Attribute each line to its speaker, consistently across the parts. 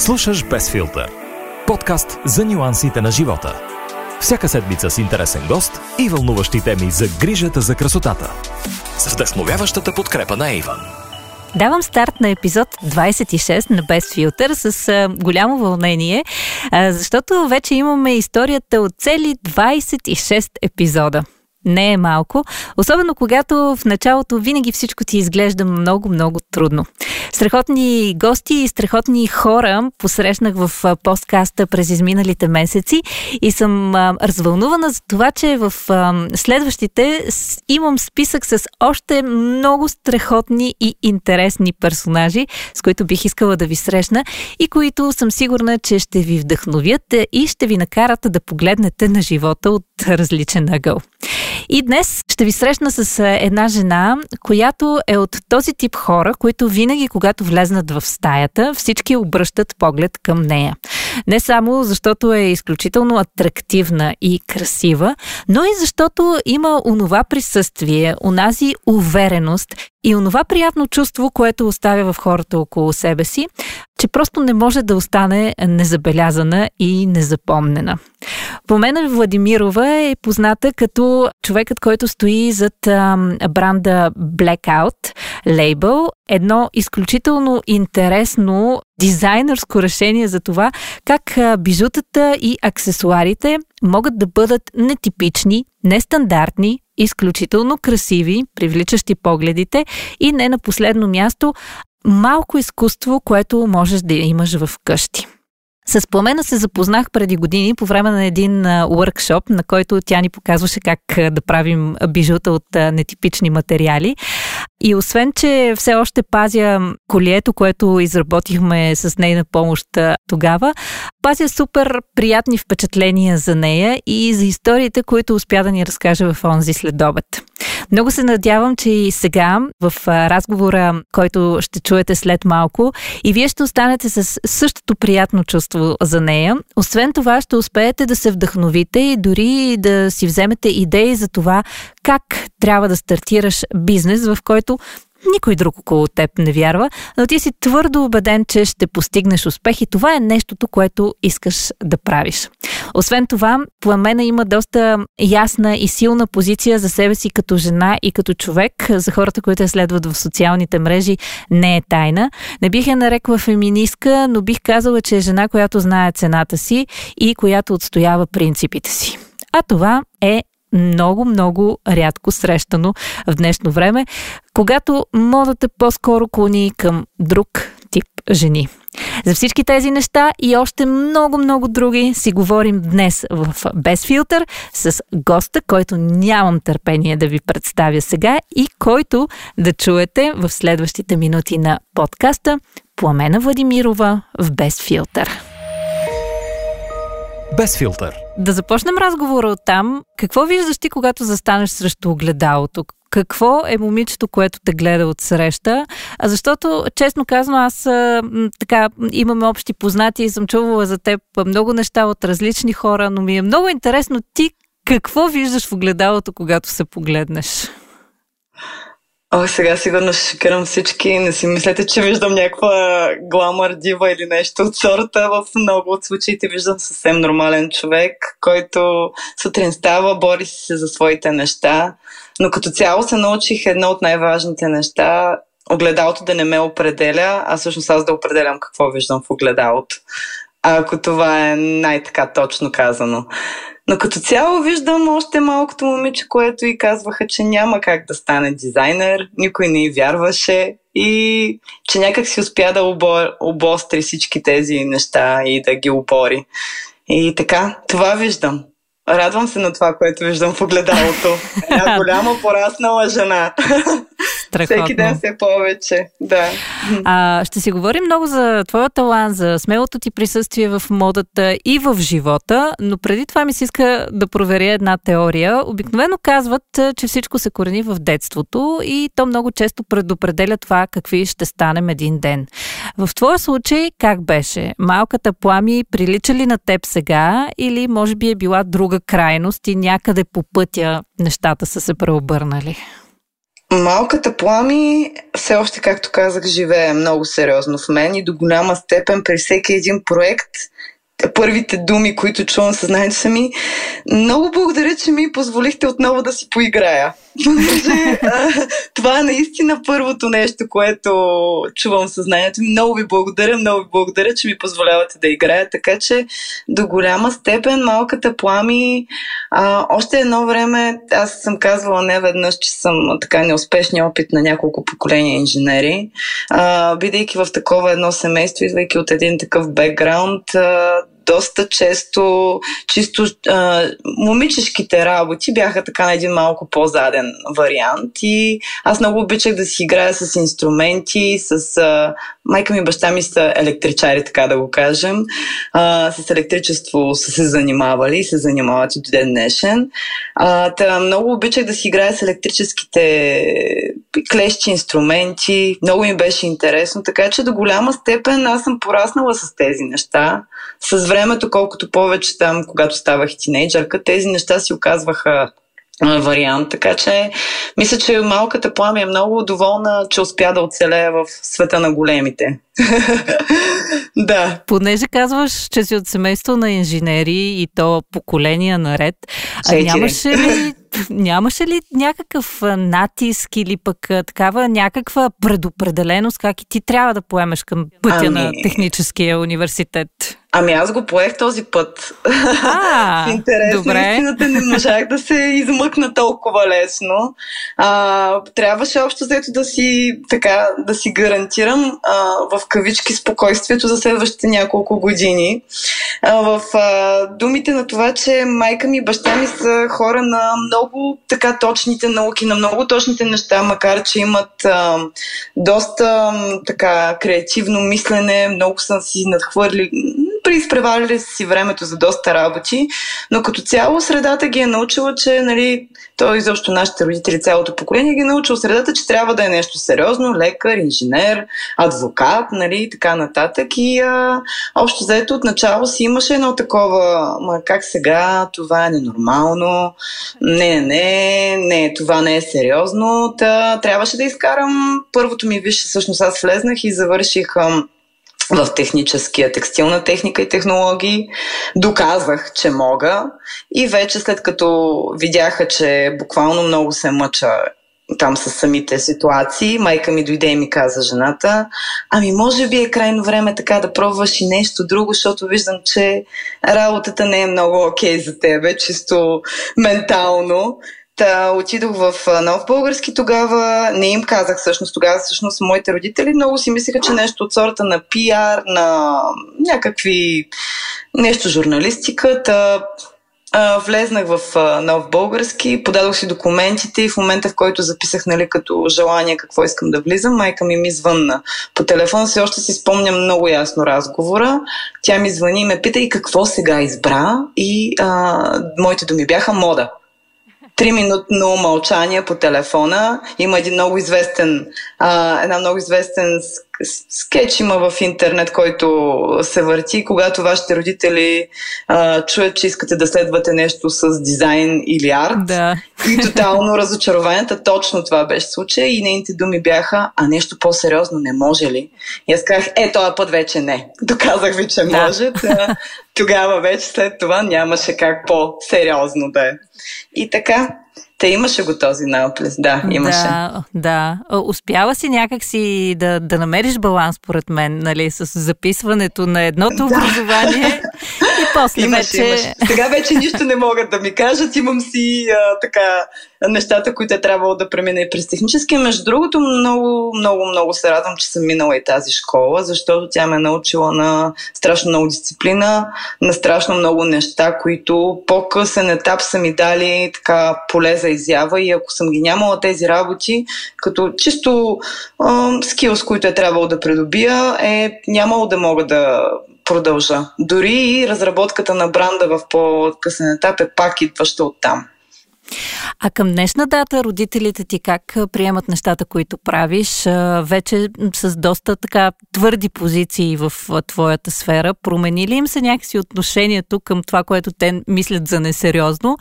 Speaker 1: Слушаш Без филтър. Подкаст за нюансите на живота. Всяка седмица с интересен гост и вълнуващи теми за грижата за красотата. С вдъхновяващата подкрепа на Иван.
Speaker 2: Давам старт на епизод 26 на Без филтър с а, голямо вълнение, а, защото вече имаме историята от цели 26 епизода не е малко, особено когато в началото винаги всичко ти изглежда много-много трудно. Страхотни гости и страхотни хора посрещнах в посткаста през изминалите месеци и съм развълнувана за това, че в следващите имам списък с още много страхотни и интересни персонажи, с които бих искала да ви срещна и които съм сигурна, че ще ви вдъхновят и ще ви накарат да погледнете на живота от различен ъгъл. И днес ще ви срещна с една жена, която е от този тип хора, които винаги, когато влезнат в стаята, всички обръщат поглед към нея. Не само защото е изключително атрактивна и красива, но и защото има онова присъствие, онази увереност и онова приятно чувство, което оставя в хората около себе си, че просто не може да остане незабелязана и незапомнена. По мен Владимирова е позната като човекът, който стои зад ам, бранда Blackout лейбъл, едно изключително интересно дизайнерско решение за това как бижутата и аксесуарите могат да бъдат нетипични, нестандартни, изключително красиви, привличащи погледите и не на последно място малко изкуство, което можеш да имаш в къщи. С пламена се запознах преди години по време на един уркшоп, на който тя ни показваше как да правим бижута от нетипични материали. И освен, че все още пазя колието, което изработихме с нейна помощ тогава, пазя супер приятни впечатления за нея и за историите, които успя да ни разкаже в онзи следобед. Много се надявам, че и сега, в разговора, който ще чуете след малко, и вие ще останете с същото приятно чувство за нея. Освен това, ще успеете да се вдъхновите и дори да си вземете идеи за това как трябва да стартираш бизнес, в който никой друг около теб не вярва, но ти си твърдо убеден, че ще постигнеш успех и това е нещото, което искаш да правиш. Освен това, Пламена има доста ясна и силна позиция за себе си като жена и като човек. За хората, които я следват в социалните мрежи, не е тайна. Не бих я нарекла феминистка, но бих казала, че е жена, която знае цената си и която отстоява принципите си. А това е много, много рядко срещано в днешно време, когато модата по-скоро клони към друг тип жени. За всички тези неща и още много, много други си говорим днес в Без филтър с госта, който нямам търпение да ви представя сега и който да чуете в следващите минути на подкаста Пламена Владимирова в Без филтър.
Speaker 1: Без филтър.
Speaker 2: Да започнем разговора от там. Какво виждаш ти, когато застанеш срещу огледалото? Какво е момичето, което те гледа от среща? Защото, честно казано, аз така имаме общи познати и съм чувала за теб много неща от различни хора, но ми е много интересно ти какво виждаш в огледалото, когато се погледнеш?
Speaker 3: О, сега сигурно ще шокирам всички. Не си мислете, че виждам някаква гламър дива или нещо от сорта. В много от случаите виждам съвсем нормален човек, който сутрин става, бори се за своите неща. Но като цяло се научих едно от най-важните неща огледалото да не ме определя, а всъщност аз да определям какво виждам в огледалото. Ако това е най-така точно казано. Но като цяло виждам още малкото момиче, което и казваха, че няма как да стане дизайнер, никой не й вярваше и че някак си успя да обостри всички тези неща и да ги обори. И така, това виждам. Радвам се на това, което виждам в огледалото. Една голяма пораснала жена. Страхотно. Всеки ден се повече, да.
Speaker 2: А, ще си говорим много за твоя талант, за смелото ти присъствие в модата и в живота, но преди това ми се иска да проверя една теория. Обикновено казват, че всичко се корени в детството и то много често предопределя това какви ще станем един ден. В твоя случай как беше? Малката плами прилича ли на теб сега или може би е била друга крайност и някъде по пътя нещата са се преобърнали?
Speaker 3: Малката плами все още, както казах, живее много сериозно в мен и до голяма степен при всеки един проект първите думи, които чувам съзнанието са ми. Много благодаря, че ми позволихте отново да си поиграя. Това е наистина първото нещо, което чувам съзнанието ми. Много ви благодаря, много ви благодаря, че ми позволявате да играя. Така че до голяма степен малката плами. А, още едно време, аз съм казвала не веднъж, че съм така неуспешния опит на няколко поколения инженери. А, бидейки в такова едно семейство, идвайки от един такъв бекграунд, доста често чисто а, момичешките работи бяха така на един малко по-заден вариант и аз много обичах да си играя с инструменти, с... А, майка ми баща ми са електричари, така да го кажем. А, с електричество са се занимавали и се занимават и до ден днешен. А, та, много обичах да си играя с електрическите клещи инструменти. Много ми беше интересно, така че до голяма степен аз съм пораснала с тези неща. С времето, колкото повече там, когато ставах тинейджърка, тези неща си оказваха вариант. Така че мисля, че малката пламя е много доволна, че успя да оцелее в света на големите. да.
Speaker 2: Понеже казваш, че си от семейство на инженери и то поколения наред, а нямаше ли нямаше ли някакъв натиск или пък такава някаква предопределеност, как и ти трябва да поемеш към пътя ами... на техническия университет?
Speaker 3: Ами аз го поех този път.
Speaker 2: А,
Speaker 3: в интерес добре. на истината не можах да се измъкна толкова лесно. А, трябваше общо взето да си, така, да си гарантирам а, в кавички спокойствието за следващите няколко години. А, в а, думите на това, че майка ми и баща ми са хора на много така точните науки, на много точните неща, макар че имат а, доста така креативно мислене, много са си надхвърли преизпреварили си времето за доста работи, но като цяло средата ги е научила, че нали, той изобщо нашите родители, цялото поколение ги е научил средата, че трябва да е нещо сериозно, лекар, инженер, адвокат, нали, така нататък. И а, общо заето от начало си имаше едно такова, ма как сега, това е ненормално, не, не, не, това не е сериозно. Та, трябваше да изкарам първото ми висше, всъщност аз влезнах и завърших в техническия текстилна техника и технологии. Доказах, че мога и вече след като видяха, че буквално много се мъча там с самите ситуации, майка ми дойде и ми каза жената, ами може би е крайно време така да пробваш и нещо друго, защото виждам, че работата не е много окей okay за тебе, чисто ментално. Та, отидох в Нов Български тогава. Не им казах всъщност тогава, всъщност моите родители много си мислеха, че нещо от сорта на пиар, на някакви нещо журналистиката. Влезнах в Нов Български, подадох си документите и в момента, в който записах нали, като желание какво искам да влизам, майка ми ми звънна. По телефон си още си спомням много ясно разговора. Тя ми звъни и ме пита и какво сега избра и а, моите думи бяха мода триминутно мълчание по телефона. Има един много известен, а, една много известен скетч има в интернет, който се върти, когато вашите родители а, чуят, че искате да следвате нещо с дизайн или арт.
Speaker 2: Да.
Speaker 3: И тотално разочарованията, точно това беше случай и нейните думи бяха, а нещо по-сериозно не може ли? И аз казах, е, този път вече не. Доказах ви, че да. може. Да. Тогава вече след това нямаше как по-сериозно да е. И така, те имаше го този наоплес, да, имаше.
Speaker 2: Да, да. Успяла си някакси да, да намериш баланс, според мен, нали, с записването на едното да. образование и после имаше, вече... Имаше.
Speaker 3: Сега вече нищо не могат да ми кажат, имам си а, така нещата, които е трябвало да премина и през технически. Между другото, много, много, много се радвам, че съм минала и тази школа, защото тя ме е научила на страшно много дисциплина, на страшно много неща, които по-късен етап са ми дали така поле за изява и ако съм ги нямала тези работи, като чисто скилс, които е трябвало да придобия, е нямало да мога да продължа. Дори и разработката на бранда в по-късен етап е пак идваща от там.
Speaker 2: А към днешна дата родителите ти как приемат нещата, които правиш? Вече с доста така твърди позиции в твоята сфера. Промени ли им се някакси отношението към това, което те мислят за несериозно?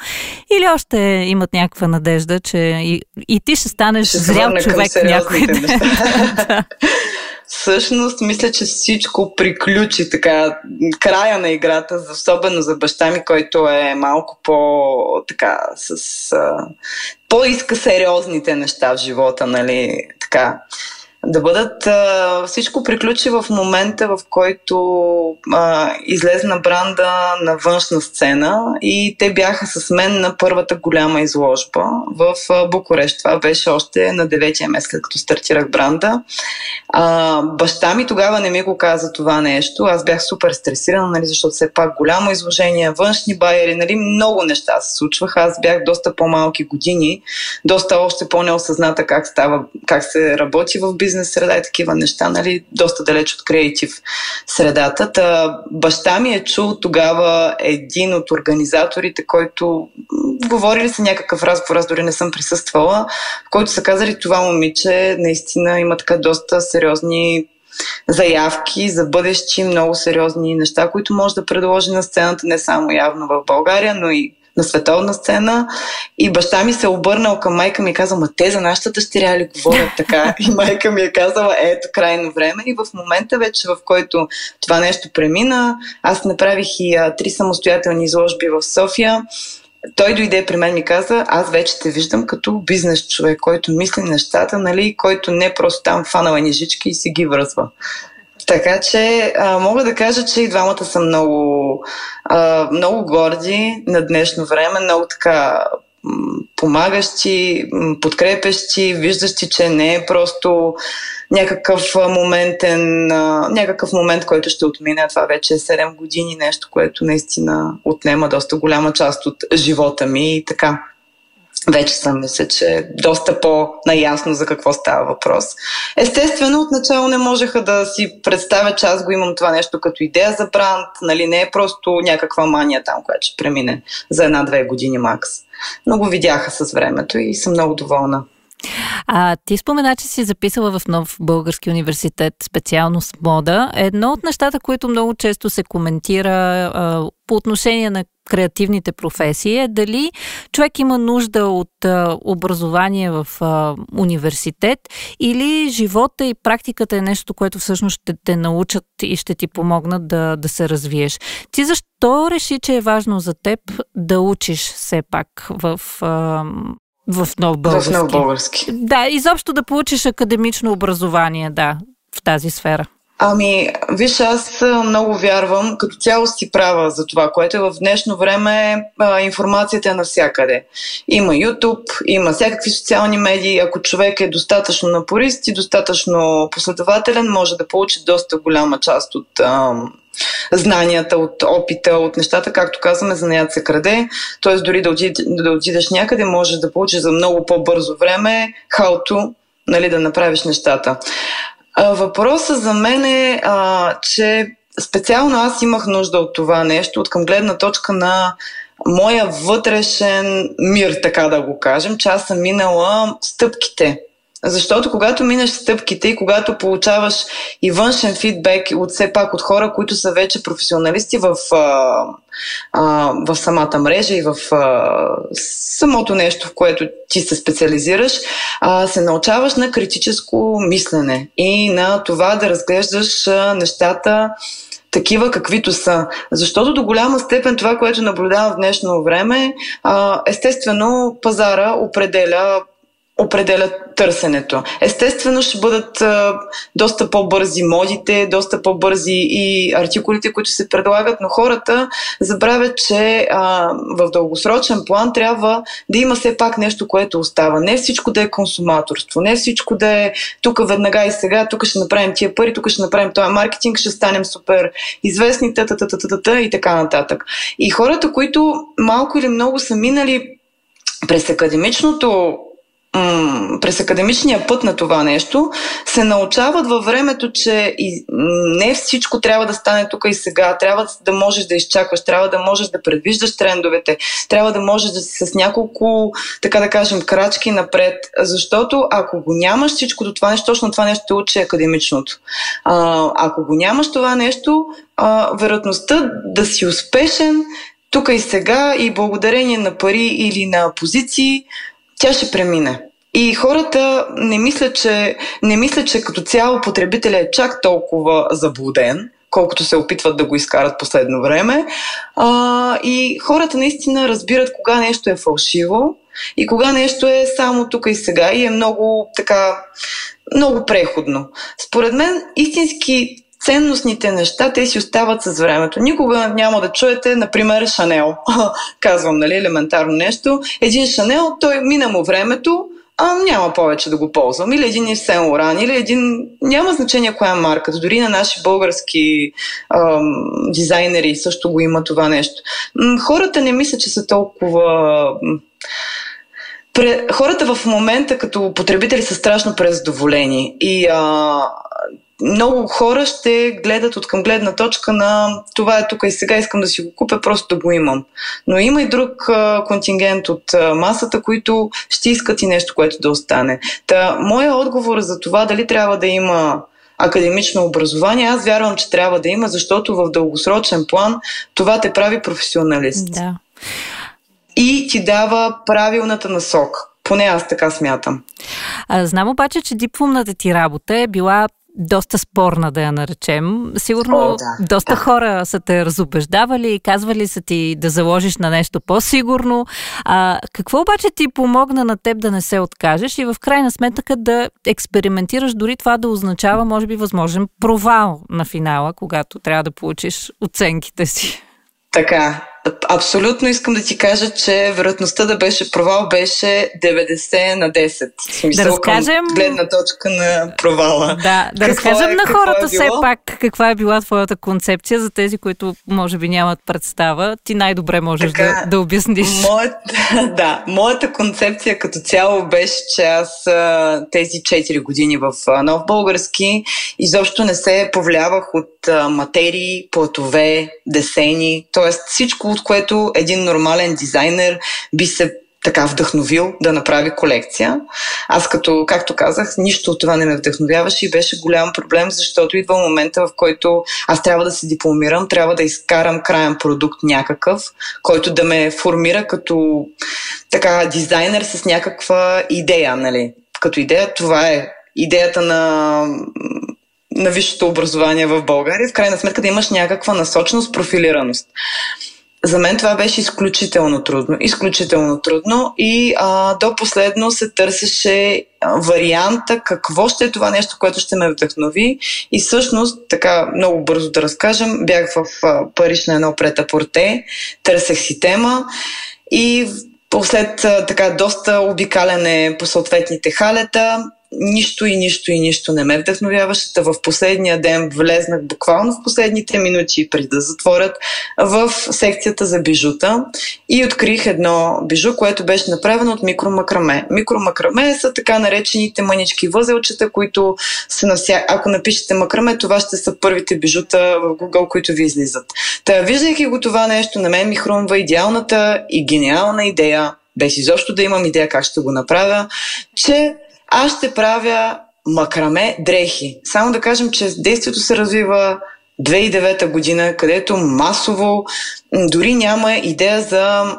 Speaker 2: Или още имат някаква надежда, че и, и ти ще станеш ще зрял човек някой ден?
Speaker 3: Всъщност, мисля, че всичко приключи така, края на играта, особено за баща ми, който е малко по така, с а, по-иска сериозните неща в живота, нали, така да бъдат. А, всичко приключи в момента, в който а, излезна бранда на външна сцена и те бяха с мен на първата голяма изложба в а, Букурещ. Това беше още на 9-я месец, като стартирах бранда. А, баща ми тогава не ми го каза това нещо. Аз бях супер стресирана, нали, защото все пак голямо изложение, външни байери, нали, много неща се случваха. Аз бях доста по-малки години, доста още по-неосъзната как става, как се работи в бизнес бизнес среда и такива неща, нали, доста далеч от креатив средата. Та, баща ми е чул тогава един от организаторите, който говорили са някакъв разговор, аз дори не съм присъствала, който са казали това момиче наистина има така доста сериозни заявки за бъдещи много сериозни неща, които може да предложи на сцената не само явно в България, но и на световна сцена. И баща ми се е обърнал към майка ми и казал, ма те за нашата дъщеря ли говорят така? И майка ми е казала, ето крайно време. И в момента вече, в който това нещо премина, аз направих и а, три самостоятелни изложби в София. Той дойде при мен и каза, аз вече те виждам като бизнес човек, който мисли нещата, нали, който не просто там фанала нижички и си ги връзва. Така че а, мога да кажа, че и двамата са много, а, много горди на днешно време, много така помагащи, подкрепещи, виждащи, че не е просто някакъв моментен, някакъв момент, който ще отмине. Това вече е 7 години, нещо, което наистина отнема доста голяма част от живота ми и така вече съм мисля, че доста по-наясно за какво става въпрос. Естествено, отначало не можеха да си представят, че аз го имам това нещо като идея за бранд, нали, не е просто някаква мания там, която ще премине за една-две години макс. Но го видяха с времето и съм много доволна.
Speaker 2: А ти спомена, че си записала в нов български университет специалност мода. Едно от нещата, които много често се коментира а, по отношение на креативните професии е дали човек има нужда от а, образование в а, университет или живота и практиката е нещо, което всъщност ще те научат и ще ти помогнат да, да се развиеш. Ти защо реши, че е важно за теб да учиш все пак в а, в нов български.
Speaker 3: В нов български.
Speaker 2: Да, изобщо да получиш академично образование, да, в тази сфера.
Speaker 3: Ами, виж, аз много вярвам, като цяло си права за това, което е в днешно време а, информацията е навсякъде. Има YouTube, има всякакви социални медии. Ако човек е достатъчно напорист и достатъчно последователен, може да получи доста голяма част от а, знанията, от опита, от нещата, както казваме, занаят се краде. Т.е. дори да, отидеш, да отидеш някъде, можеш да получиш за много по-бързо време how нали, да направиш нещата. Въпросът за мен е, а, че специално аз имах нужда от това нещо, от към гледна точка на моя вътрешен мир, така да го кажем, че аз съм минала стъпките защото когато минеш стъпките и когато получаваш и външен фидбек от все пак от хора, които са вече професионалисти в, а, а, в самата мрежа и в а, самото нещо, в което ти се специализираш, а, се научаваш на критическо мислене и на това да разглеждаш а, нещата такива каквито са. Защото до голяма степен това, което наблюдавам в днешно време, естествено пазара определя определят търсенето. Естествено ще бъдат а, доста по-бързи модите, доста по-бързи и артикулите, които се предлагат, но хората забравят, че а, в дългосрочен план трябва да има все пак нещо, което остава. Не всичко да е консуматорство, не всичко да е тук веднага и сега, тук ще направим тия пари, тук ще направим този маркетинг, ще станем супер известни, та, и така нататък. И хората, които малко или много са минали през академичното през академичния път на това нещо, се научават във времето, че и не всичко трябва да стане тук и сега. Трябва да можеш да изчакваш, трябва да можеш да предвиждаш трендовете, трябва да можеш да си с няколко, така да кажем, крачки напред. Защото ако го нямаш всичко до това нещо, точно това нещо те учи академичното. А, ако го нямаш това нещо, а, вероятността да си успешен тук и сега и благодарение на пари или на позиции, тя ще премине. И хората не мислят, че, не мислят, че като цяло потребителя е чак толкова заблуден, колкото се опитват да го изкарат последно време. А, и хората наистина разбират кога нещо е фалшиво и кога нещо е само тук и сега и е много така, много преходно. Според мен, истински ценностните неща, те си остават с времето. Никога няма да чуете, например, Шанел. Казвам, нали, елементарно нещо. Един Шанел, той мина му времето, а няма повече да го ползвам. Или един Ивсен Лоран, или един... Няма значение коя е марката. Дори на наши български ам, дизайнери също го има това нещо. Хората не мислят, че са толкова... Хората в момента като потребители са страшно презадоволени и а, много хора ще гледат от към гледна точка на това е тук и сега, искам да си го купя, просто да го имам. Но има и друг а, контингент от а, масата, които ще искат и нещо, което да остане. Та, моя отговор за това дали трябва да има академично образование, аз вярвам, че трябва да има, защото в дългосрочен план това те прави професионалист.
Speaker 2: Да.
Speaker 3: И ти дава правилната насока. Поне аз така смятам.
Speaker 2: А, знам обаче, че дипломната ти работа е била доста спорна, да я наречем. Сигурно О, да, доста да. хора са те разобеждавали и казвали са ти да заложиш на нещо по-сигурно. А, какво обаче ти помогна на теб да не се откажеш и в крайна сметка да експериментираш, дори това да означава, може би, възможен провал на финала, когато трябва да получиш оценките си?
Speaker 3: Така, Абсолютно искам да ти кажа, че вероятността да беше провал беше 90 на 10.
Speaker 2: Смисъл да разкажем...
Speaker 3: гледна точка на провала.
Speaker 2: Да, да какво разкажем е, на хората е все пак каква е била твоята концепция за тези, които може би нямат представа. Ти най-добре можеш така, да, да обясниш.
Speaker 3: Моят, да, моята концепция като цяло беше, че аз тези 4 години в Нов Български изобщо не се повлявах от материи, платове, десени, т.е. всичко от което един нормален дизайнер би се така вдъхновил да направи колекция. Аз като, както казах, нищо от това не ме вдъхновяваше и беше голям проблем, защото идва момента, в който аз трябва да се дипломирам, трябва да изкарам краен продукт някакъв, който да ме формира като така дизайнер с някаква идея, нали? Като идея това е идеята на на висшето образование в България, в крайна сметка да имаш някаква насочност, профилираност. За мен това беше изключително трудно. Изключително трудно и а, до последно се търсеше варианта какво ще е това нещо, което ще ме вдъхнови. И всъщност, така много бързо да разкажем, бях в а, Париж на едно претапорте, търсех си тема и след така доста обикаляне по съответните халета, нищо и нищо и нищо не ме вдъхновяваше. Та в последния ден влезнах буквално в последните минути преди да затворят в секцията за бижута и открих едно бижу, което беше направено от микромакраме. Микромакраме са така наречените мънички възелчета, които са нався... ако напишете макраме, това ще са първите бижута в Google, които ви излизат. Та, виждайки го това нещо, на мен ми хрумва идеалната и гениална идея без изобщо да имам идея как ще го направя, че аз ще правя макраме дрехи. Само да кажем, че действието се развива 2009 година, където масово дори няма идея за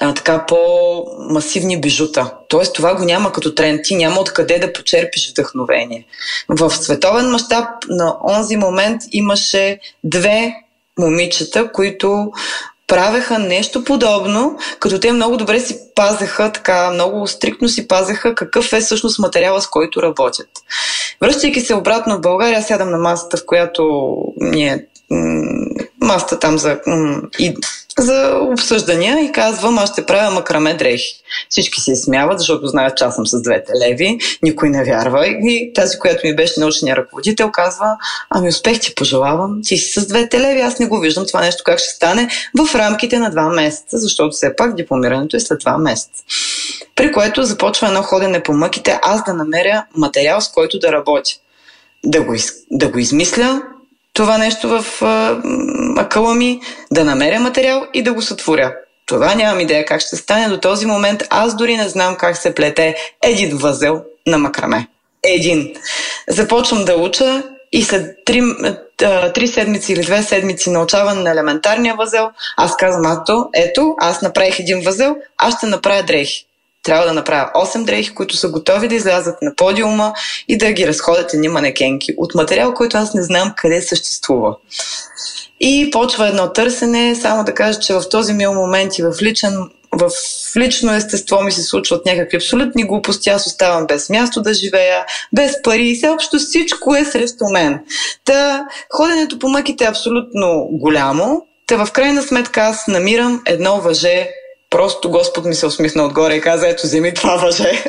Speaker 3: а, така по-масивни бижута. Тоест това го няма като тренд. Ти няма откъде да почерпиш вдъхновение. В световен мащаб на онзи момент имаше две момичета, които правеха нещо подобно, като те много добре си пазеха, така много стриктно си пазеха какъв е всъщност материала, с който работят. Връщайки се обратно в България, сядам на масата, в която ние масата там за, и, за обсъждания и казвам, аз ще правя макраме дрехи. Всички се смяват, защото знаят, че аз съм с двете леви, никой не вярва. И тази, която ми беше научния ръководител, казва, ами успех ти пожелавам, ти си с двете леви, аз не го виждам това нещо как ще стане в рамките на два месеца, защото все пак дипломирането е след два месеца. при което започва едно ходене по мъките, аз да намеря материал, с който да работя. Да го, из, да го измисля, това нещо в а, акъла ми, да намеря материал и да го сътворя. Това нямам идея как ще стане. До този момент аз дори не знам как се плете един възел на макраме. Един. Започвам да уча и след три, три седмици или две седмици научаване на елементарния възел, аз казвам, ато, ето, аз направих един възел, аз ще направя дрехи. Трябва да направя 8 дрехи, които са готови да излязат на подиума и да ги разходят едни манекенки от материал, който аз не знам къде съществува. И почва едно търсене, само да кажа, че в този мил момент и в личен в лично естество ми се случват някакви абсолютни глупости, аз оставам без място да живея, без пари и съобщо всичко е срещу мен. Та, ходенето по мъките е абсолютно голямо, Та в крайна сметка аз намирам едно въже Просто Господ ми се усмихна отгоре и каза, ето, вземи това въже.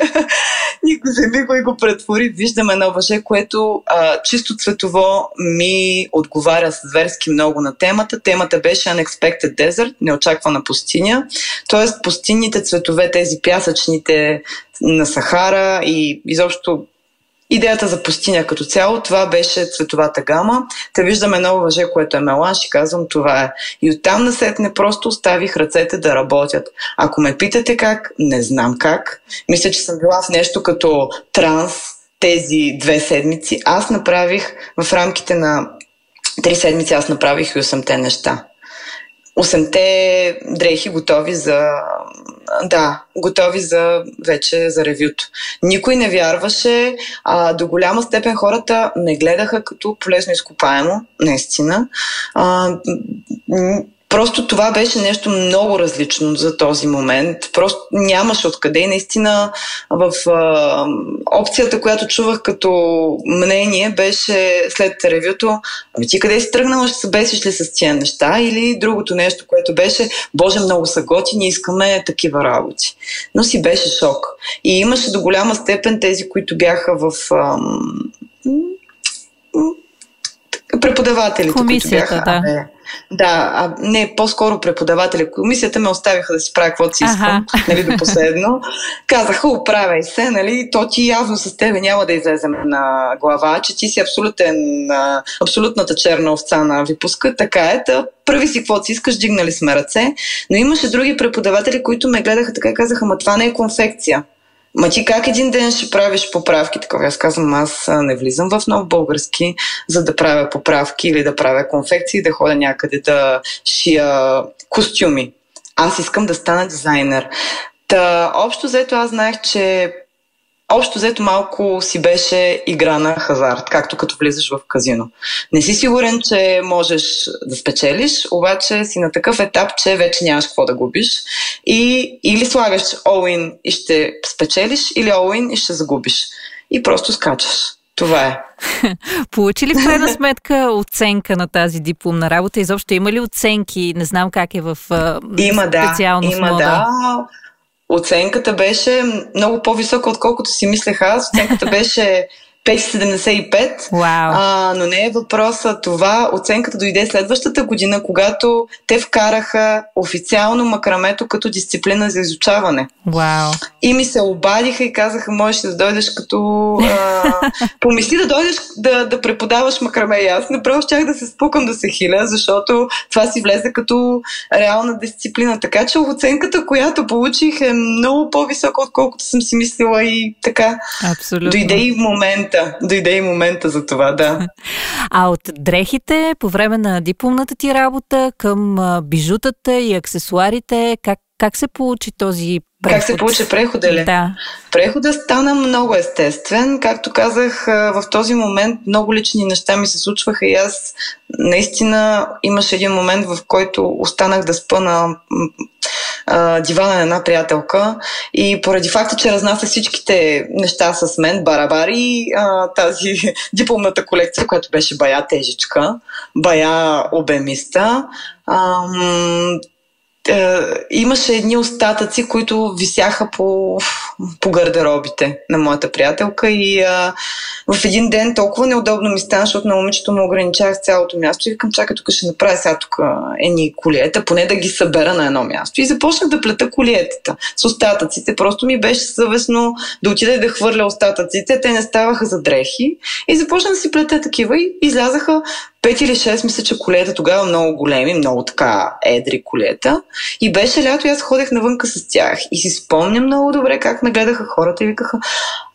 Speaker 3: и го вземи го и го претвори. Виждам едно въже, което а, чисто цветово ми отговаря с зверски много на темата. Темата беше Unexpected Desert, неочаквана пустиня. Тоест пустинните цветове, тези пясъчните на Сахара и изобщо идеята за пустиня като цяло, това беше цветовата гама. Те виждаме едно въже, което е меланж и казвам това е. И оттам насетне просто оставих ръцете да работят. Ако ме питате как, не знам как. Мисля, че съм била в нещо като транс тези две седмици. Аз направих в рамките на три седмици, аз направих и 8 неща. 8-те дрехи готови за да, готови за вече за ревюто. Никой не вярваше, а, до голяма степен хората не гледаха като полезно изкопаемо, наистина. А, Просто това беше нещо много различно за този момент. Просто нямаше откъде и наистина в а, опцията, която чувах като мнение, беше след ревюто, ами ти къде си тръгнала, ще се бесиш ли с тия неща? Или другото нещо, което беше, боже, много са готини, искаме такива работи. Но си беше шок. И имаше до голяма степен тези, които бяха в... Ам, преподавателите,
Speaker 2: Комисията,
Speaker 3: които бяха. Да. Да, а не, по-скоро преподаватели. Комисията ме оставиха да си правя каквото си искам, ага. нали, до последно. Казаха, оправяй се, нали, то ти явно с тебе няма да излезем на глава, че ти си абсолютен, абсолютната черна овца на випуска, така е, да прави си каквото си искаш, дигнали сме ръце. Но имаше други преподаватели, които ме гледаха така и казаха, ма това не е конфекция. Ма ти как един ден ще правиш поправки? Такова аз казвам, аз не влизам в нов български, за да правя поправки или да правя конфекции, да ходя някъде да шия костюми. Аз искам да стана дизайнер. Та, общо взето аз знаех, че общо взето малко си беше игра на хазарт, както като влизаш в казино. Не си сигурен, че можеш да спечелиш, обаче си на такъв етап, че вече нямаш какво да губиш. И или слагаш all-in и ще спечелиш, или all-in и ще загубиш. И просто скачаш. Това е.
Speaker 2: Получи ли в крайна сметка оценка на тази дипломна работа? Изобщо има ли оценки? Не знам как е в
Speaker 3: има, да, има,
Speaker 2: мода.
Speaker 3: да оценката беше много по-висока, отколкото си мислех аз. Оценката беше 5,75.
Speaker 2: Wow.
Speaker 3: А, но не е въпроса това. Оценката дойде следващата година, когато те вкараха официално макрамето като дисциплина за изучаване.
Speaker 2: Wow.
Speaker 3: И ми се обадиха и казаха, можеш да дойдеш като... А, помисли да дойдеш да, да преподаваш макраме. И аз направо щях да се спукам да се хиля, защото това си влезе като реална дисциплина. Така че оценката, която получих е много по-висока, отколкото съм си мислила и така.
Speaker 2: Абсолютно.
Speaker 3: Дойде и в момента момента. Дойде и момента за това, да.
Speaker 2: А от дрехите по време на дипломната ти работа към бижутата и аксесуарите, как, как се получи този преход?
Speaker 3: Как се получи прехода ли?
Speaker 2: Да.
Speaker 3: Прехода стана много естествен. Както казах, в този момент много лични неща ми се случваха и аз наистина имаше един момент, в който останах да спа на а, дивана на една приятелка и поради факта, че разнася всичките неща с мен, барабари, а, тази дипломната колекция, която беше бая тежичка, бая обемиста, ам, е, имаше едни остатъци, които висяха по, по гардеробите на моята приятелка и а, в един ден толкова неудобно ми стана, защото на момичето му ограничавах цялото място и викам, чакай, тук ще направя сега тук едни колиета, поне да ги събера на едно място. И започнах да плета колиетата с остатъците. Просто ми беше съвестно да отида и да хвърля остатъците. Те не ставаха за дрехи. И започнах да си плета такива и излязаха 5 или 6, мисля, че колета тогава много големи, много така едри колета. И беше лято и аз ходех навънка с тях. И си спомням много добре как ме гледаха хората и викаха,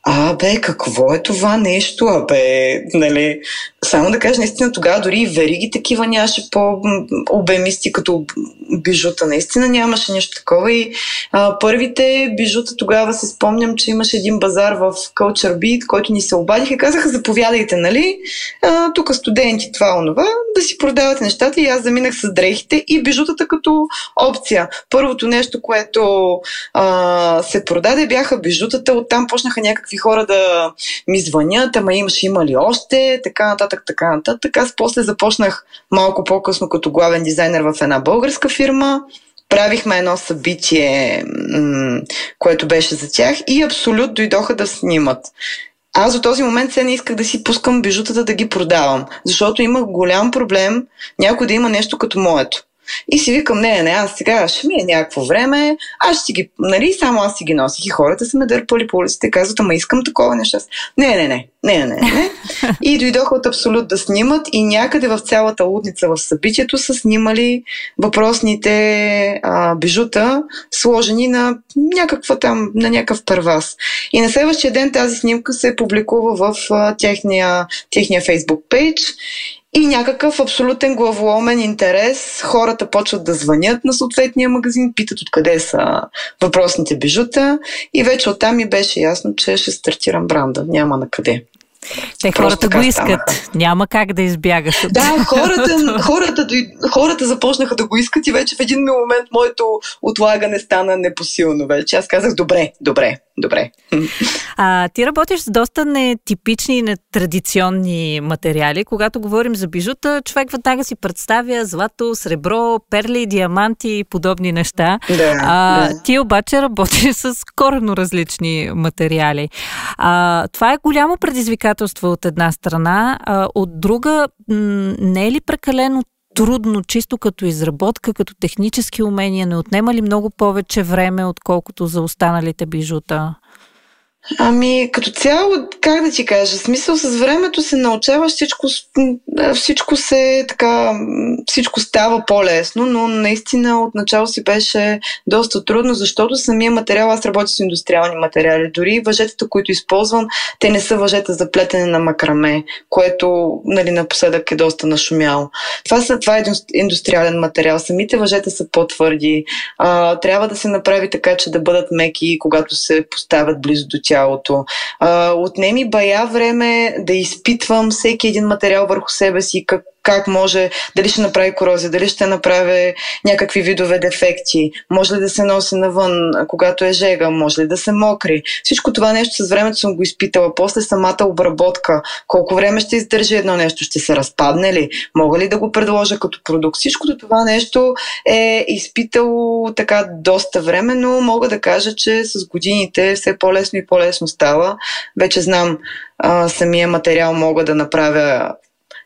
Speaker 3: а, бе, какво е това нещо, а, бе, нали, само да кажа, наистина тогава дори и вериги такива нямаше по-обемисти като бижута, наистина нямаше нещо такова. И а, първите бижута тогава се спомням, че имаше един базар в Culture Beat, който ни се обадиха и казаха, заповядайте, нали, а, тук студенти, това, онова, да си продавате нещата. И аз заминах с дрехите и бижутата като опция. Първото нещо, което а, се продаде бяха бижутата, оттам почнаха някакви някакви хора да ми звънят, ама имаш има ли още, така нататък, така нататък. Аз после започнах малко по-късно като главен дизайнер в една българска фирма. Правихме едно събитие, което беше за тях и абсолютно дойдоха да снимат. Аз до този момент се не исках да си пускам бижутата да ги продавам, защото имах голям проблем някой да има нещо като моето. И си викам, не, не, аз сега ще ми е някакво време, аз ще си ги, нали, само аз си ги носих и хората са ме дърпали по улиците и казват, ама искам такова нещо. Не, не, не, не, не, не. И дойдоха от Абсолют да снимат и някъде в цялата лудница в събитието са снимали въпросните а, бижута, сложени на някаква там, на някакъв първас. И на следващия ден тази снимка се публикува в а, техния, техния фейсбук пейдж и някакъв абсолютен главоломен интерес. Хората почват да звънят на съответния магазин, питат откъде са въпросните бижута и вече оттам ми беше ясно, че ще стартирам бранда. Няма на къде.
Speaker 2: Те хората го искат. Станаха. Няма как да избягаш от
Speaker 3: Да, хората, хората, хората започнаха да го искат и вече в един момент моето отлагане стана непосилно вече. Аз казах, добре, добре, добре.
Speaker 2: А, ти работиш с доста нетипични и нетрадиционни материали. Когато говорим за бижута, човек веднага си представя злато, сребро, перли, диаманти и подобни неща.
Speaker 3: Да,
Speaker 2: а,
Speaker 3: да.
Speaker 2: Ти обаче работиш с корено различни материали. А, това е голямо предизвикателство от една страна. А, от друга, не е ли прекалено трудно, чисто като изработка, като технически умения? Не отнема ли много повече време, отколкото за останалите бижута?
Speaker 3: Ами, като цяло, как да ти кажа, смисъл с времето се научаваш, всичко, всичко се така, всичко става по-лесно, но наистина отначало си беше доста трудно, защото самия материал, аз работя с индустриални материали, дори въжетата, които използвам, те не са въжета за плетене на макраме, което нали, напоследък е доста нашумяло. Това, са, това е индустриален материал, самите въжета са по-твърди, а, трябва да се направи така, че да бъдат меки, когато се поставят близо до тях тялото. Отнеми бая време да изпитвам всеки един материал върху себе си, как, как може, дали ще направи корозия, дали ще направи някакви видове дефекти, може ли да се носи навън, когато е жега, може ли да се мокри. Всичко това нещо с времето съм го изпитала. После самата обработка, колко време ще издържи едно нещо, ще се разпадне ли, мога ли да го предложа като продукт. Всичкото това нещо е изпитало така доста време, но мога да кажа, че с годините все по-лесно и по-лесно става. Вече знам а, самия материал мога да направя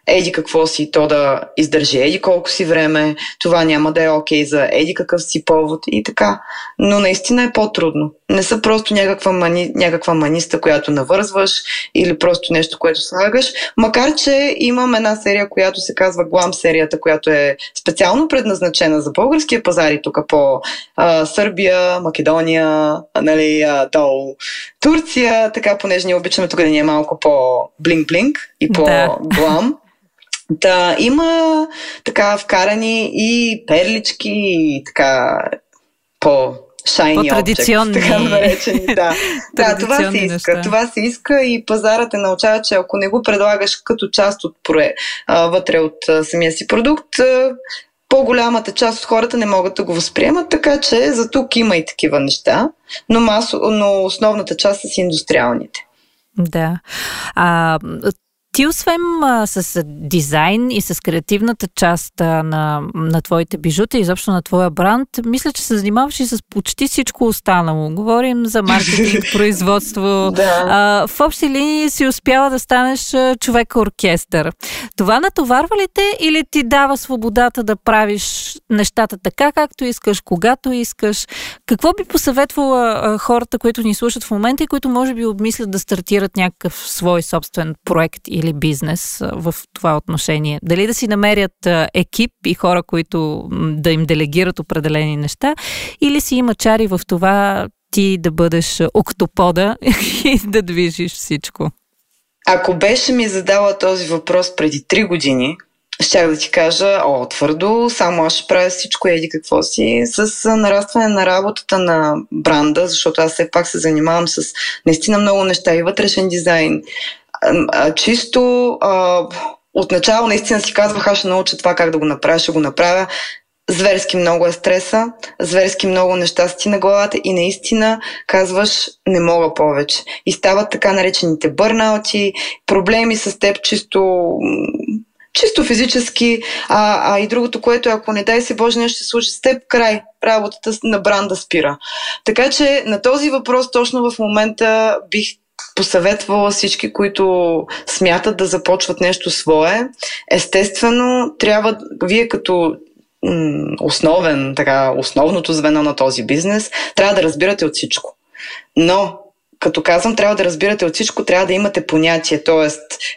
Speaker 3: еди какво си, то да издържи еди колко си време, това няма да е окей okay за еди какъв си повод и така. Но наистина е по-трудно. Не са просто някаква, мани, някаква маниста, която навързваш или просто нещо, което слагаш. Макар, че имам една серия, която се казва Глам серията, която е специално предназначена за българския пазар и тук по а, Сърбия, Македония, нали, а, долу Турция, така, понеже ние обичаме тук да ни е малко по-блинк-блинк и по-глам. Да. Да, има така вкарани и перлички, и така по
Speaker 2: По-традиционни.
Speaker 3: Object, така наречени. Да, да това се иска. Неща. Това се иска и пазарът е научава, че ако не го предлагаш като част от пре, а, вътре от а, самия си продукт, а, по-голямата част от хората не могат да го възприемат, така че за тук има и такива неща, но, масо, но основната част са си индустриалните.
Speaker 2: Да. А, Ти освен а, с дизайн и с креативната част а, на, на твоите бижута, изобщо на твоя бранд, мисля, че се занимаваш и с почти всичко останало. Говорим за маркетинг, производство.
Speaker 3: да.
Speaker 2: а, в общи линии си успяла да станеш човек-оркестър. Това натоварва ли те или ти дава свободата да правиш нещата така, както искаш, когато искаш? Какво би посъветвала а, хората, които ни слушат в момента и които може би обмислят да стартират някакъв свой собствен проект или бизнес в това отношение? Дали да си намерят екип и хора, които да им делегират определени неща, или си има чари в това ти да бъдеш октопода и да движиш всичко?
Speaker 3: Ако беше ми задала този въпрос преди 3 години, щях да ти кажа, о, твърдо, само аз ще правя всичко, еди какво си, с нарастване на работата на бранда, защото аз все пак се занимавам с наистина много неща и вътрешен дизайн. Чисто а, отначало наистина си казвах, аз ще науча това как да го направя, ще го направя. Зверски много е стреса, зверски много неща си на главата и наистина казваш не мога повече. И стават така наречените бърнаути, проблеми с теб чисто чисто физически, а, а и другото, което ако не дай се Боже нещо ще случи с теб, край, работата на бранда спира. Така че на този въпрос точно в момента бих посъветвала всички, които смятат да започват нещо свое. Естествено, трябва вие като основен, така, основното звено на този бизнес, трябва да разбирате от всичко. Но като казвам, трябва да разбирате от всичко, трябва да имате понятие, т.е.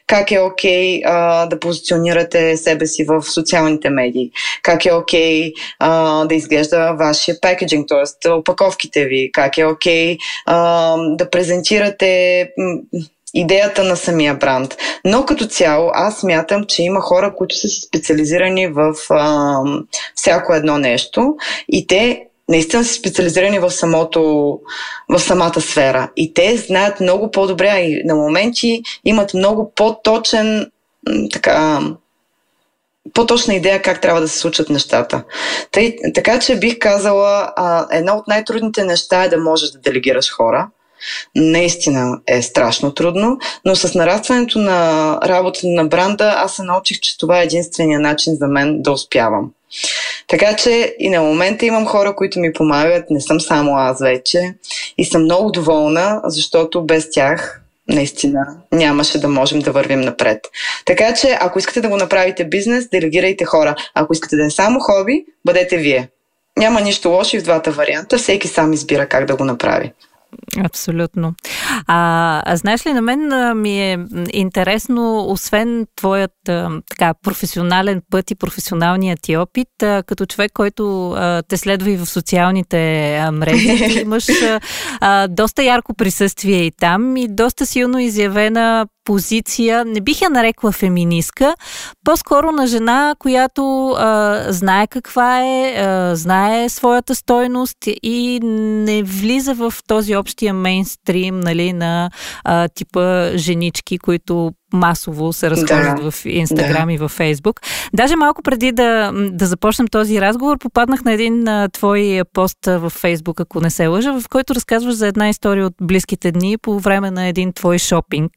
Speaker 3: как е окей okay, да позиционирате себе си в социалните медии, как е окей okay, да изглежда вашия пакетинг, т.е. опаковките ви, как е окей okay, да презентирате идеята на самия бранд. Но като цяло аз смятам, че има хора, които са специализирани в а, всяко едно нещо и те наистина са специализирани в, самото, в самата сфера. И те знаят много по-добре и на моменти имат много по-точен така, по-точна идея как трябва да се случат нещата. Тъй, така че бих казала, а, едно от най-трудните неща е да можеш да делегираш хора. Наистина е страшно трудно, но с нарастването на работата на бранда аз се научих, че това е единствения начин за мен да успявам. Така че и на момента имам хора, които ми помагат, не съм само аз вече и съм много доволна, защото без тях наистина нямаше да можем да вървим напред. Така че, ако искате да го направите бизнес, делегирайте хора. Ако искате да е само хоби, бъдете вие. Няма нищо лошо и в двата варианта. Всеки сам избира как да го направи.
Speaker 2: Абсолютно. А, а знаеш ли, на мен а, ми е интересно, освен твоят а, така, професионален път и професионалният ти опит, а, като човек, който а, те следва и в социалните а, мрежи, имаш а, а, доста ярко присъствие и там и доста силно изявена позиция, не бих я нарекла феминистка, по-скоро на жена, която а, знае каква е, а, знае своята стойност и не влиза в този общия мейнстрим нали, на а, типа женички, които масово се разхождат да, в Инстаграм да. и в Фейсбук. Даже малко преди да, да започнем този разговор, попаднах на един а, твой пост в Фейсбук, ако не се лъжа, в който разказваш за една история от близките дни по време на един твой шопинг.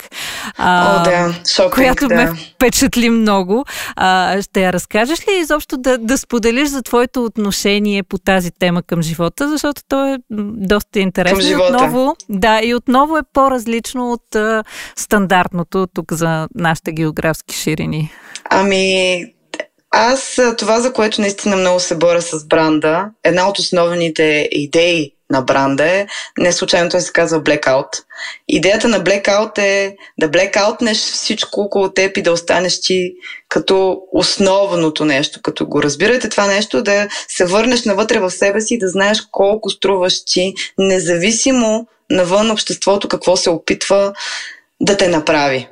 Speaker 3: А, О, да, шопинг,
Speaker 2: която
Speaker 3: да.
Speaker 2: ме впечатли много. А, ще я разкажеш ли изобщо да, да споделиш за твоето отношение по тази тема към живота, защото то е доста интересно.
Speaker 3: Към живота.
Speaker 2: Отново, да, и отново е по-различно от а, стандартното тук за нашите географски ширини?
Speaker 3: Ами, аз това, за което наистина много се боря с бранда, една от основните идеи на бранда е, не случайно той се казва Blackout. Идеята на Blackout е да блекаутнеш всичко около теб и да останеш ти като основното нещо. Като го разбирате това нещо, да се върнеш навътре в себе си и да знаеш колко струваш ти, независимо навън обществото какво се опитва да те направи.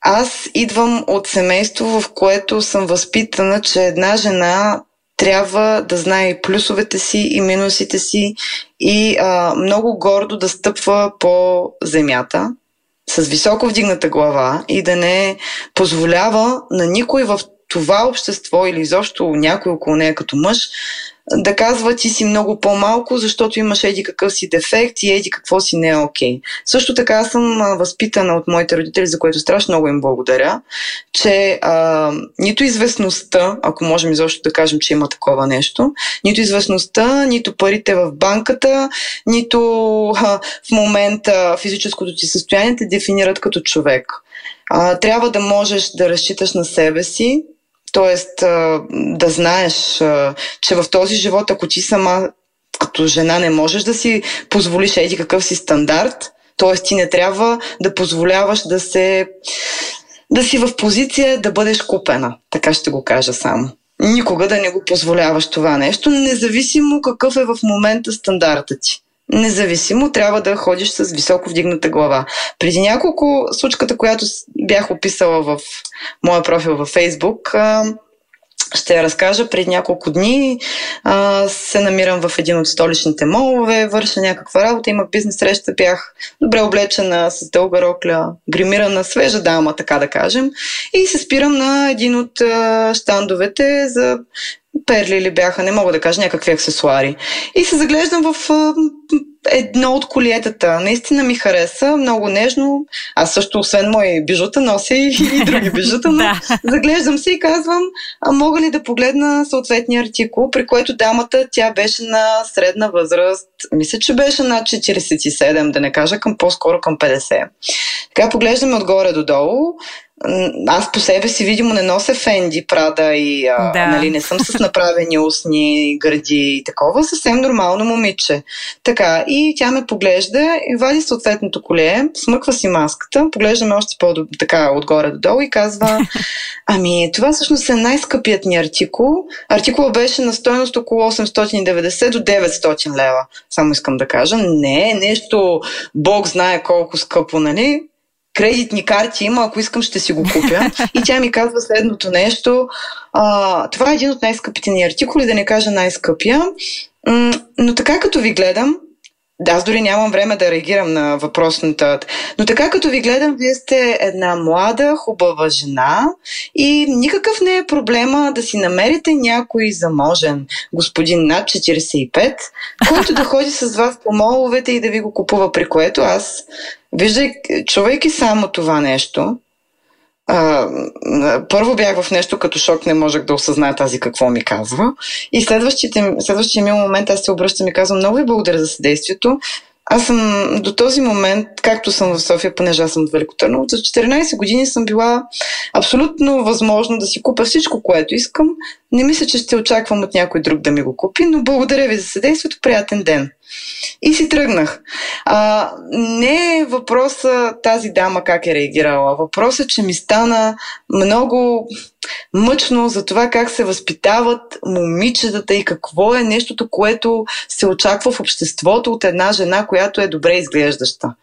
Speaker 3: Аз идвам от семейство, в което съм възпитана, че една жена трябва да знае и плюсовете си, и минусите си, и а, много гордо да стъпва по земята, с високо вдигната глава и да не позволява на никой в това общество или изобщо някой около нея като мъж да казва ти си много по-малко, защото имаш еди какъв си дефект и еди какво си не е окей. Okay. Също така съм възпитана от моите родители, за което страшно много им благодаря, че а, нито известността, ако можем изобщо да кажем, че има такова нещо, нито известността, нито парите в банката, нито а, в момента физическото ти състояние те дефинират като човек. А, трябва да можеш да разчиташ на себе си, Тоест, да знаеш, че в този живот, ако ти сама като жена не можеш да си позволиш еди какъв си стандарт, т.е. ти не трябва да позволяваш да се да си в позиция да бъдеш купена. Така ще го кажа само. Никога да не го позволяваш това нещо, независимо какъв е в момента стандарта ти независимо трябва да ходиш с високо вдигната глава. Преди няколко случката, която бях описала в моя профил във Фейсбук, ще я разкажа. Преди няколко дни а, се намирам в един от столичните молове, върша някаква работа, имах бизнес среща, бях добре облечена с дълга рокля, гримирана, свежа дама, така да кажем. И се спирам на един от а, щандовете за перли ли бяха, не мога да кажа, някакви аксесуари. И се заглеждам в едно от колиетата. Наистина ми хареса, много нежно. Аз също, освен мои бижута, нося и, и други бижута, но да. заглеждам се и казвам, а мога ли да погледна съответния артикул, при което дамата, тя беше на средна възраст, мисля, че беше над 47, да не кажа към по-скоро към 50. Така поглеждаме отгоре до долу аз по себе си видимо не нося Фенди, Прада и а, да. нали, не съм с направени устни гърди и такова, съвсем нормално момиче. Така, и тя ме поглежда и вади съответното коле, смъква си маската, поглеждаме още по-така отгоре до долу и казва ами това всъщност е най-скъпият ни артикул. Артикула беше на стоеност около 890 до 900 лева. Само искам да кажа, не е нещо, Бог знае колко скъпо, нали? кредитни карти има, ако искам ще си го купя. И тя ми казва следното нещо. А, това е един от най-скъпите ни артикули, да не кажа най-скъпия. но така като ви гледам, да, аз дори нямам време да реагирам на въпросната. Но така като ви гледам, вие сте една млада, хубава жена и никакъв не е проблема да си намерите някой заможен господин над 45, който да ходи с вас по моловете и да ви го купува, при което аз, виждай, човек и само това нещо, а, първо бях в нещо като шок, не можех да осъзная тази какво ми казва. И следващия ми момент аз се обръщам и казвам много ви благодаря за съдействието. Аз съм до този момент, както съм в София, понеже аз съм от Велико Търново, за 14 години съм била абсолютно възможно да си купя всичко, което искам. Не мисля, че ще очаквам от някой друг да ми го купи, но благодаря ви за съдействието. Приятен ден. И си тръгнах. А, не е въпроса тази дама как е реагирала. Въпросът, че ми стана много мъчно за това как се възпитават момичетата и какво е нещото, което се очаква в обществото от една жена, която е добре изглеждаща.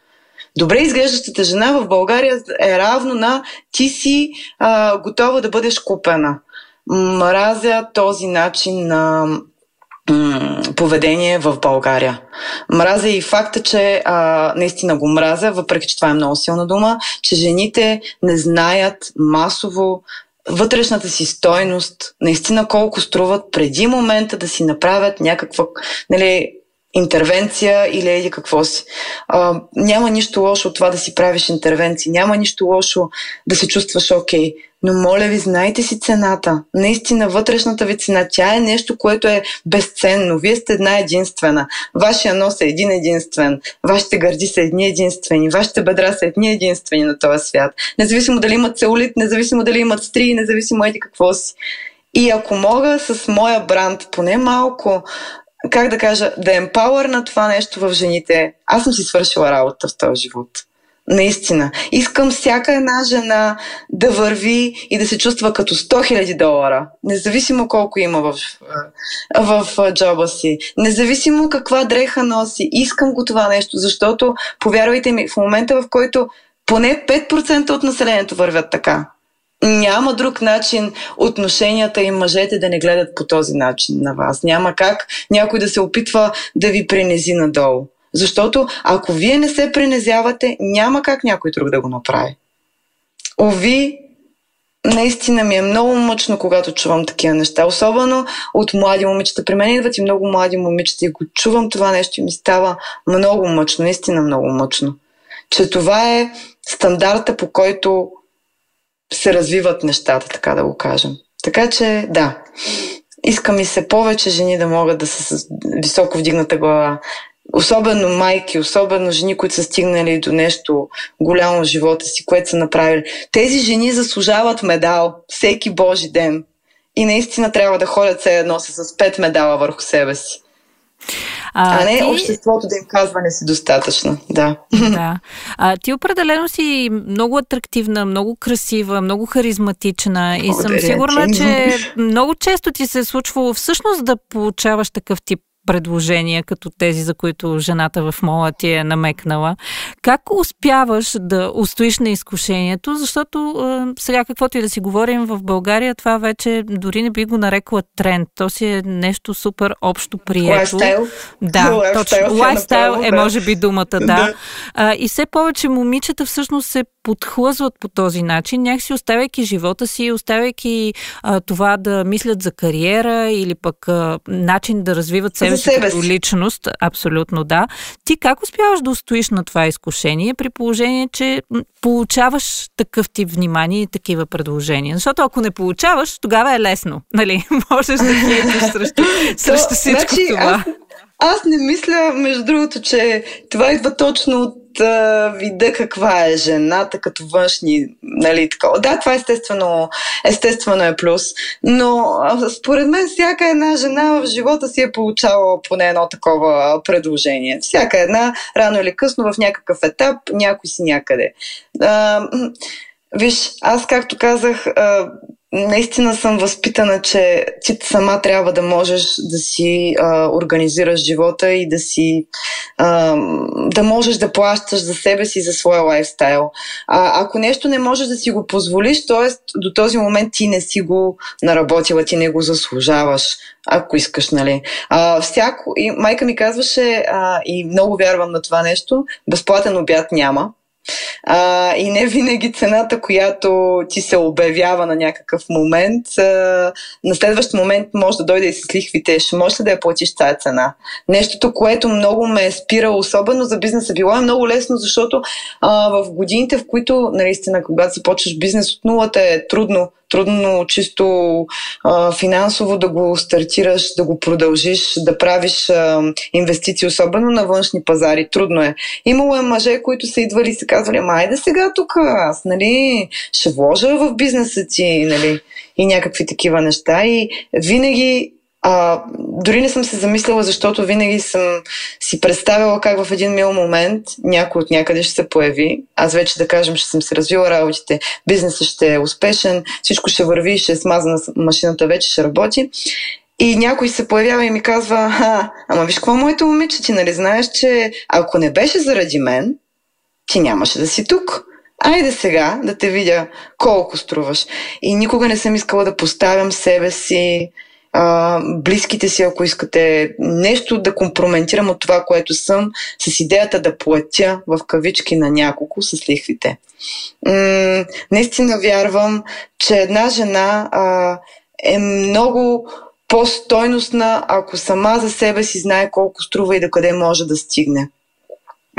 Speaker 3: Добре изглеждащата жена в България е равно на ти си а, готова да бъдеш купена. Мразя този начин на поведение в България. Мразя и факта, че а, наистина го мразя, въпреки че това е много силна дума, че жените не знаят масово вътрешната си стойност, наистина колко струват преди момента да си направят някаква нали, интервенция или еди какво си. А, няма нищо лошо от това да си правиш интервенции, няма нищо лошо да се чувстваш окей. Okay. Но моля ви, знайте си цената. Наистина, вътрешната ви цена, тя е нещо, което е безценно. Вие сте една единствена. Вашия нос е един единствен. Вашите гърди са едни единствени. Вашите бедра са едни единствени на този свят. Независимо дали имат целулит, независимо дали имат стри, независимо еди какво си. И ако мога с моя бранд поне малко как да кажа, да емпауър на това нещо в жените, аз съм си свършила работа в този живот. Наистина. Искам всяка една жена да върви и да се чувства като 100 000 долара, независимо колко има в, в, в джоба си, независимо каква дреха носи. Искам го това нещо, защото, повярвайте ми, в момента в който поне 5% от населението вървят така, няма друг начин отношенията и мъжете да не гледат по този начин на вас. Няма как някой да се опитва да ви пренези надолу. Защото ако вие не се пренезявате, няма как някой друг да го направи. Ови, наистина ми е много мъчно, когато чувам такива неща. Особено от млади момичета. При мен идват и много млади момичета и го чувам това нещо и ми става много мъчно, наистина много мъчно. Че това е стандарта, по който се развиват нещата, така да го кажем. Така че, да, иска ми се повече жени да могат да са с високо вдигната глава. Особено майки, особено жени, които са стигнали до нещо голямо в живота си, което са направили. Тези жени заслужават медал всеки Божи ден. И наистина трябва да ходят все едно с пет медала върху себе си. А, а не ти... обществото да им казва не си достатъчно. Да.
Speaker 2: да. А, ти определено си много атрактивна, много красива, много харизматична и Благодаря, съм сигурна, че... че много често ти се е случвало всъщност да получаваш такъв тип предложения, като тези, за които жената в мола ти е намекнала. Как успяваш да устоиш на изкушението? Защото е, сега каквото и да си говорим в България, това вече дори не би го нарекла тренд. То си е нещо супер общо прието.
Speaker 3: Лайфстайл.
Speaker 2: Да, точно. Лайфстайл е може би думата, да. да. А, и все повече момичета всъщност се подхлъзват по този начин, някакси оставяйки живота си, оставяйки а, това да мислят за кариера или пък а, начин да развиват себе си като личност. Абсолютно да. Ти как успяваш да устоиш на това изкушение при положение, че получаваш такъв тип внимание и такива предложения? Защото ако не получаваш, тогава е лесно. Нали? Можеш да хейтиш срещу, срещу всичко значи, това.
Speaker 3: Аз аз не мисля, между другото, че това идва точно от а, вида каква е жената като външни, нали, така. Да, това естествено, естествено е плюс, но а, според мен всяка една жена в живота си е получавала поне едно такова предложение. Всяка една, рано или късно, в някакъв етап, някой си някъде. А, виж, аз както казах, а, наистина съм възпитана, че ти сама трябва да можеш да си а, организираш живота и да си а, да можеш да плащаш за себе си, за своя лайфстайл. А, ако нещо не можеш да си го позволиш, т.е. до този момент ти не си го наработила, ти не го заслужаваш, ако искаш, нали. А, всяко, и майка ми казваше, а, и много вярвам на това нещо, безплатен обяд няма. А, и не винаги цената, която ти се обявява на някакъв момент, а, на следващ момент може да дойде и с лихвите. Ще можеш ли да я платиш тази цена? Нещото, което много ме е спирало, особено за бизнеса, било е много лесно, защото а, в годините, в които, наистина, когато започваш бизнес от нулата, е трудно трудно чисто а, финансово да го стартираш, да го продължиш, да правиш а, инвестиции, особено на външни пазари. Трудно е. Имало е мъже, които са идвали и са казвали, ама айде сега тук, аз нали, ще вложа в бизнеса ти, нали, и някакви такива неща. И винаги а, дори не съм се замислила, защото винаги съм си представила как в един мил момент някой от някъде ще се появи. Аз вече да кажем, ще съм се развила работите, бизнесът ще е успешен, всичко ще върви, ще е смазана машината, вече ще работи. И някой се появява и ми казва, а, ама виж какво моето момиче, ти нали знаеш, че ако не беше заради мен, ти нямаше да си тук. Айде сега да те видя колко струваш. И никога не съм искала да поставям себе си, а, близките си, ако искате нещо да компрометирам от това, което съм, с идеята да платя в кавички на няколко с лихвите. М- наистина вярвам, че една жена а, е много по-стойностна, ако сама за себе си знае колко струва и до къде може да стигне.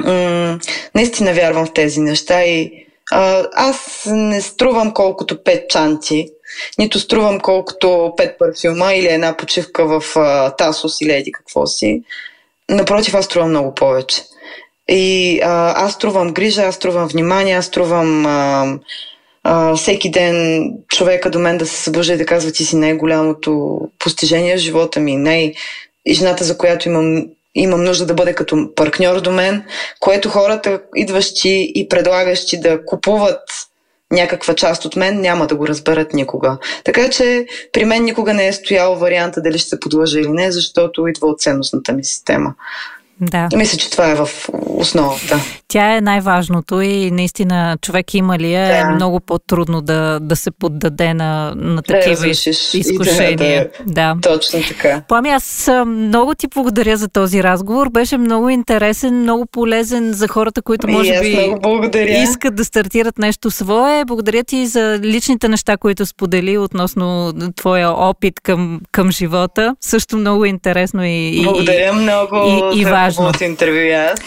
Speaker 3: М- наистина вярвам в тези неща и а, аз не струвам колкото пет чанти, нито струвам колкото пет парфюма или една почивка в а, Тасос или еди какво си. Напротив, аз струвам много повече. И а, аз струвам грижа, аз струвам внимание, аз струвам а, а, всеки ден човека до мен да се събужда и да казва, ти си най-голямото постижение в живота ми, най- и жената, за която имам имам нужда да бъде като партньор до мен, което хората, идващи и предлагащи да купуват някаква част от мен, няма да го разберат никога. Така че при мен никога не е стоял варианта дали ще се подлъжа или не, защото идва от ценностната ми система.
Speaker 2: Да.
Speaker 3: Мисля, че това е в основата.
Speaker 2: Тя е най-важното и наистина човек има ли е, да. е много по-трудно да, да се поддаде на, на такива да изкушения.
Speaker 3: Да, да, да. Точно така.
Speaker 2: Плами, аз много ти благодаря за този разговор. Беше много интересен, много полезен за хората, които може би искат да стартират нещо свое. Благодаря ти за личните неща, които сподели относно твоя опит към, към живота. Също много интересно и,
Speaker 3: благодаря и, много и, и важно. Интервю аз.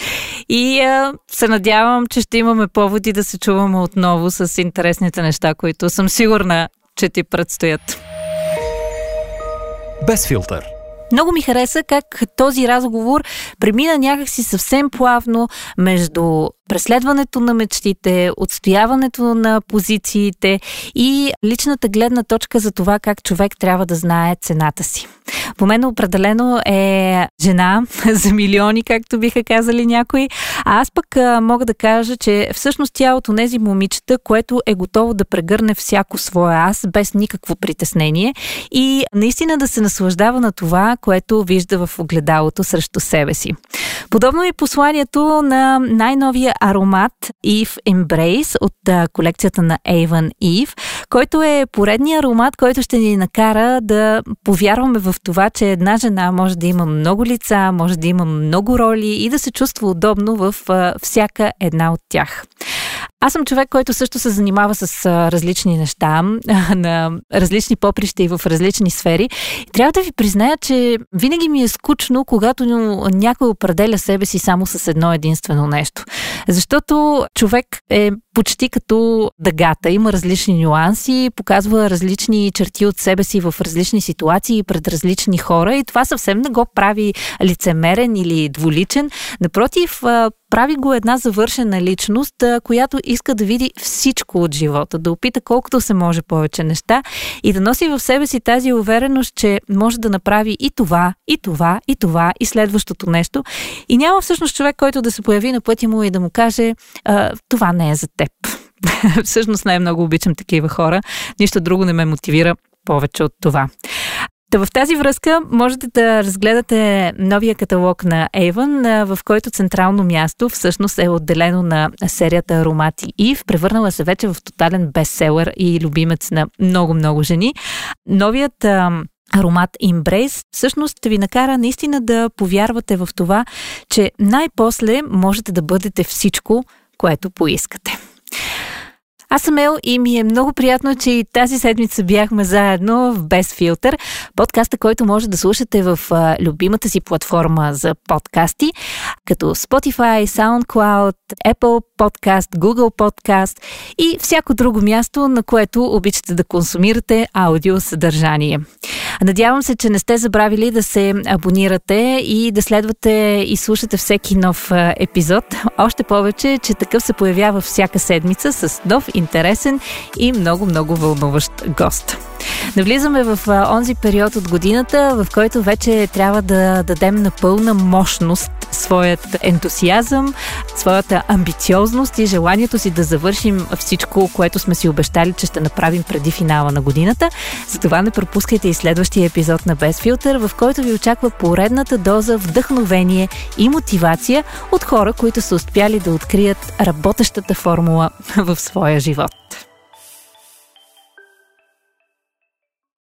Speaker 2: И а, се надявам, че ще имаме поводи да се чуваме отново с интересните неща, които съм сигурна, че ти предстоят.
Speaker 1: Без филтър.
Speaker 2: Много ми хареса как този разговор премина някакси съвсем плавно между преследването на мечтите, отстояването на позициите и личната гледна точка за това как човек трябва да знае цената си. По мен определено е жена за милиони, както биха казали някои. А аз пък мога да кажа, че всъщност тя от тези момичета, което е готово да прегърне всяко свое аз без никакво притеснение и наистина да се наслаждава на това, което вижда в огледалото срещу себе си. Подобно е посланието на най-новия аромат Eve Embrace от колекцията на Avon Eve, който е поредният аромат, който ще ни накара да повярваме в това, че една жена може да има много лица, може да има много роли и да се чувства удобно в всяка една от тях. Аз съм човек, който също се занимава с различни неща, на различни поприща и в различни сфери. И трябва да ви призная, че винаги ми е скучно, когато някой определя себе си само с едно единствено нещо. Защото човек е почти като дъгата. Има различни нюанси, показва различни черти от себе си в различни ситуации пред различни хора и това съвсем не го прави лицемерен или дволичен. Напротив, прави го една завършена личност, която иска да види всичко от живота, да опита колкото се може повече неща и да носи в себе си тази увереност, че може да направи и това, и това, и това, и следващото нещо. И няма всъщност човек, който да се появи на пътя му и да му каже това не е за теб. всъщност най-много обичам такива хора. Нищо друго не ме мотивира повече от това. Та в тази връзка можете да разгледате новия каталог на Avon, в който централно място всъщност е отделено на серията Аромати Ив. Превърнала се вече в тотален бестселър и любимец на много-много жени. Новият аромат Embrace всъщност ще ви накара наистина да повярвате в това, че най-после можете да бъдете всичко, което поискате. Аз съм Ел и ми е много приятно, че и тази седмица бяхме заедно в Без филтър, подкаста, който може да слушате в любимата си платформа за подкасти, като Spotify, SoundCloud, Apple Podcast, Google Podcast и всяко друго място, на което обичате да консумирате аудио съдържание. Надявам се, че не сте забравили да се абонирате и да следвате и слушате всеки нов епизод. Още повече, че такъв се появява всяка седмица с нов интересен и много-много вълнуващ гост. Навлизаме в онзи период от годината, в който вече трябва да дадем на пълна мощност своят ентусиазъм, своята амбициозност и желанието си да завършим всичко, което сме си обещали, че ще направим преди финала на годината. Затова не пропускайте и следващия епизод на Без филтър, в който ви очаква поредната доза вдъхновение и мотивация от хора, които са успяли да открият работещата формула в своя живот.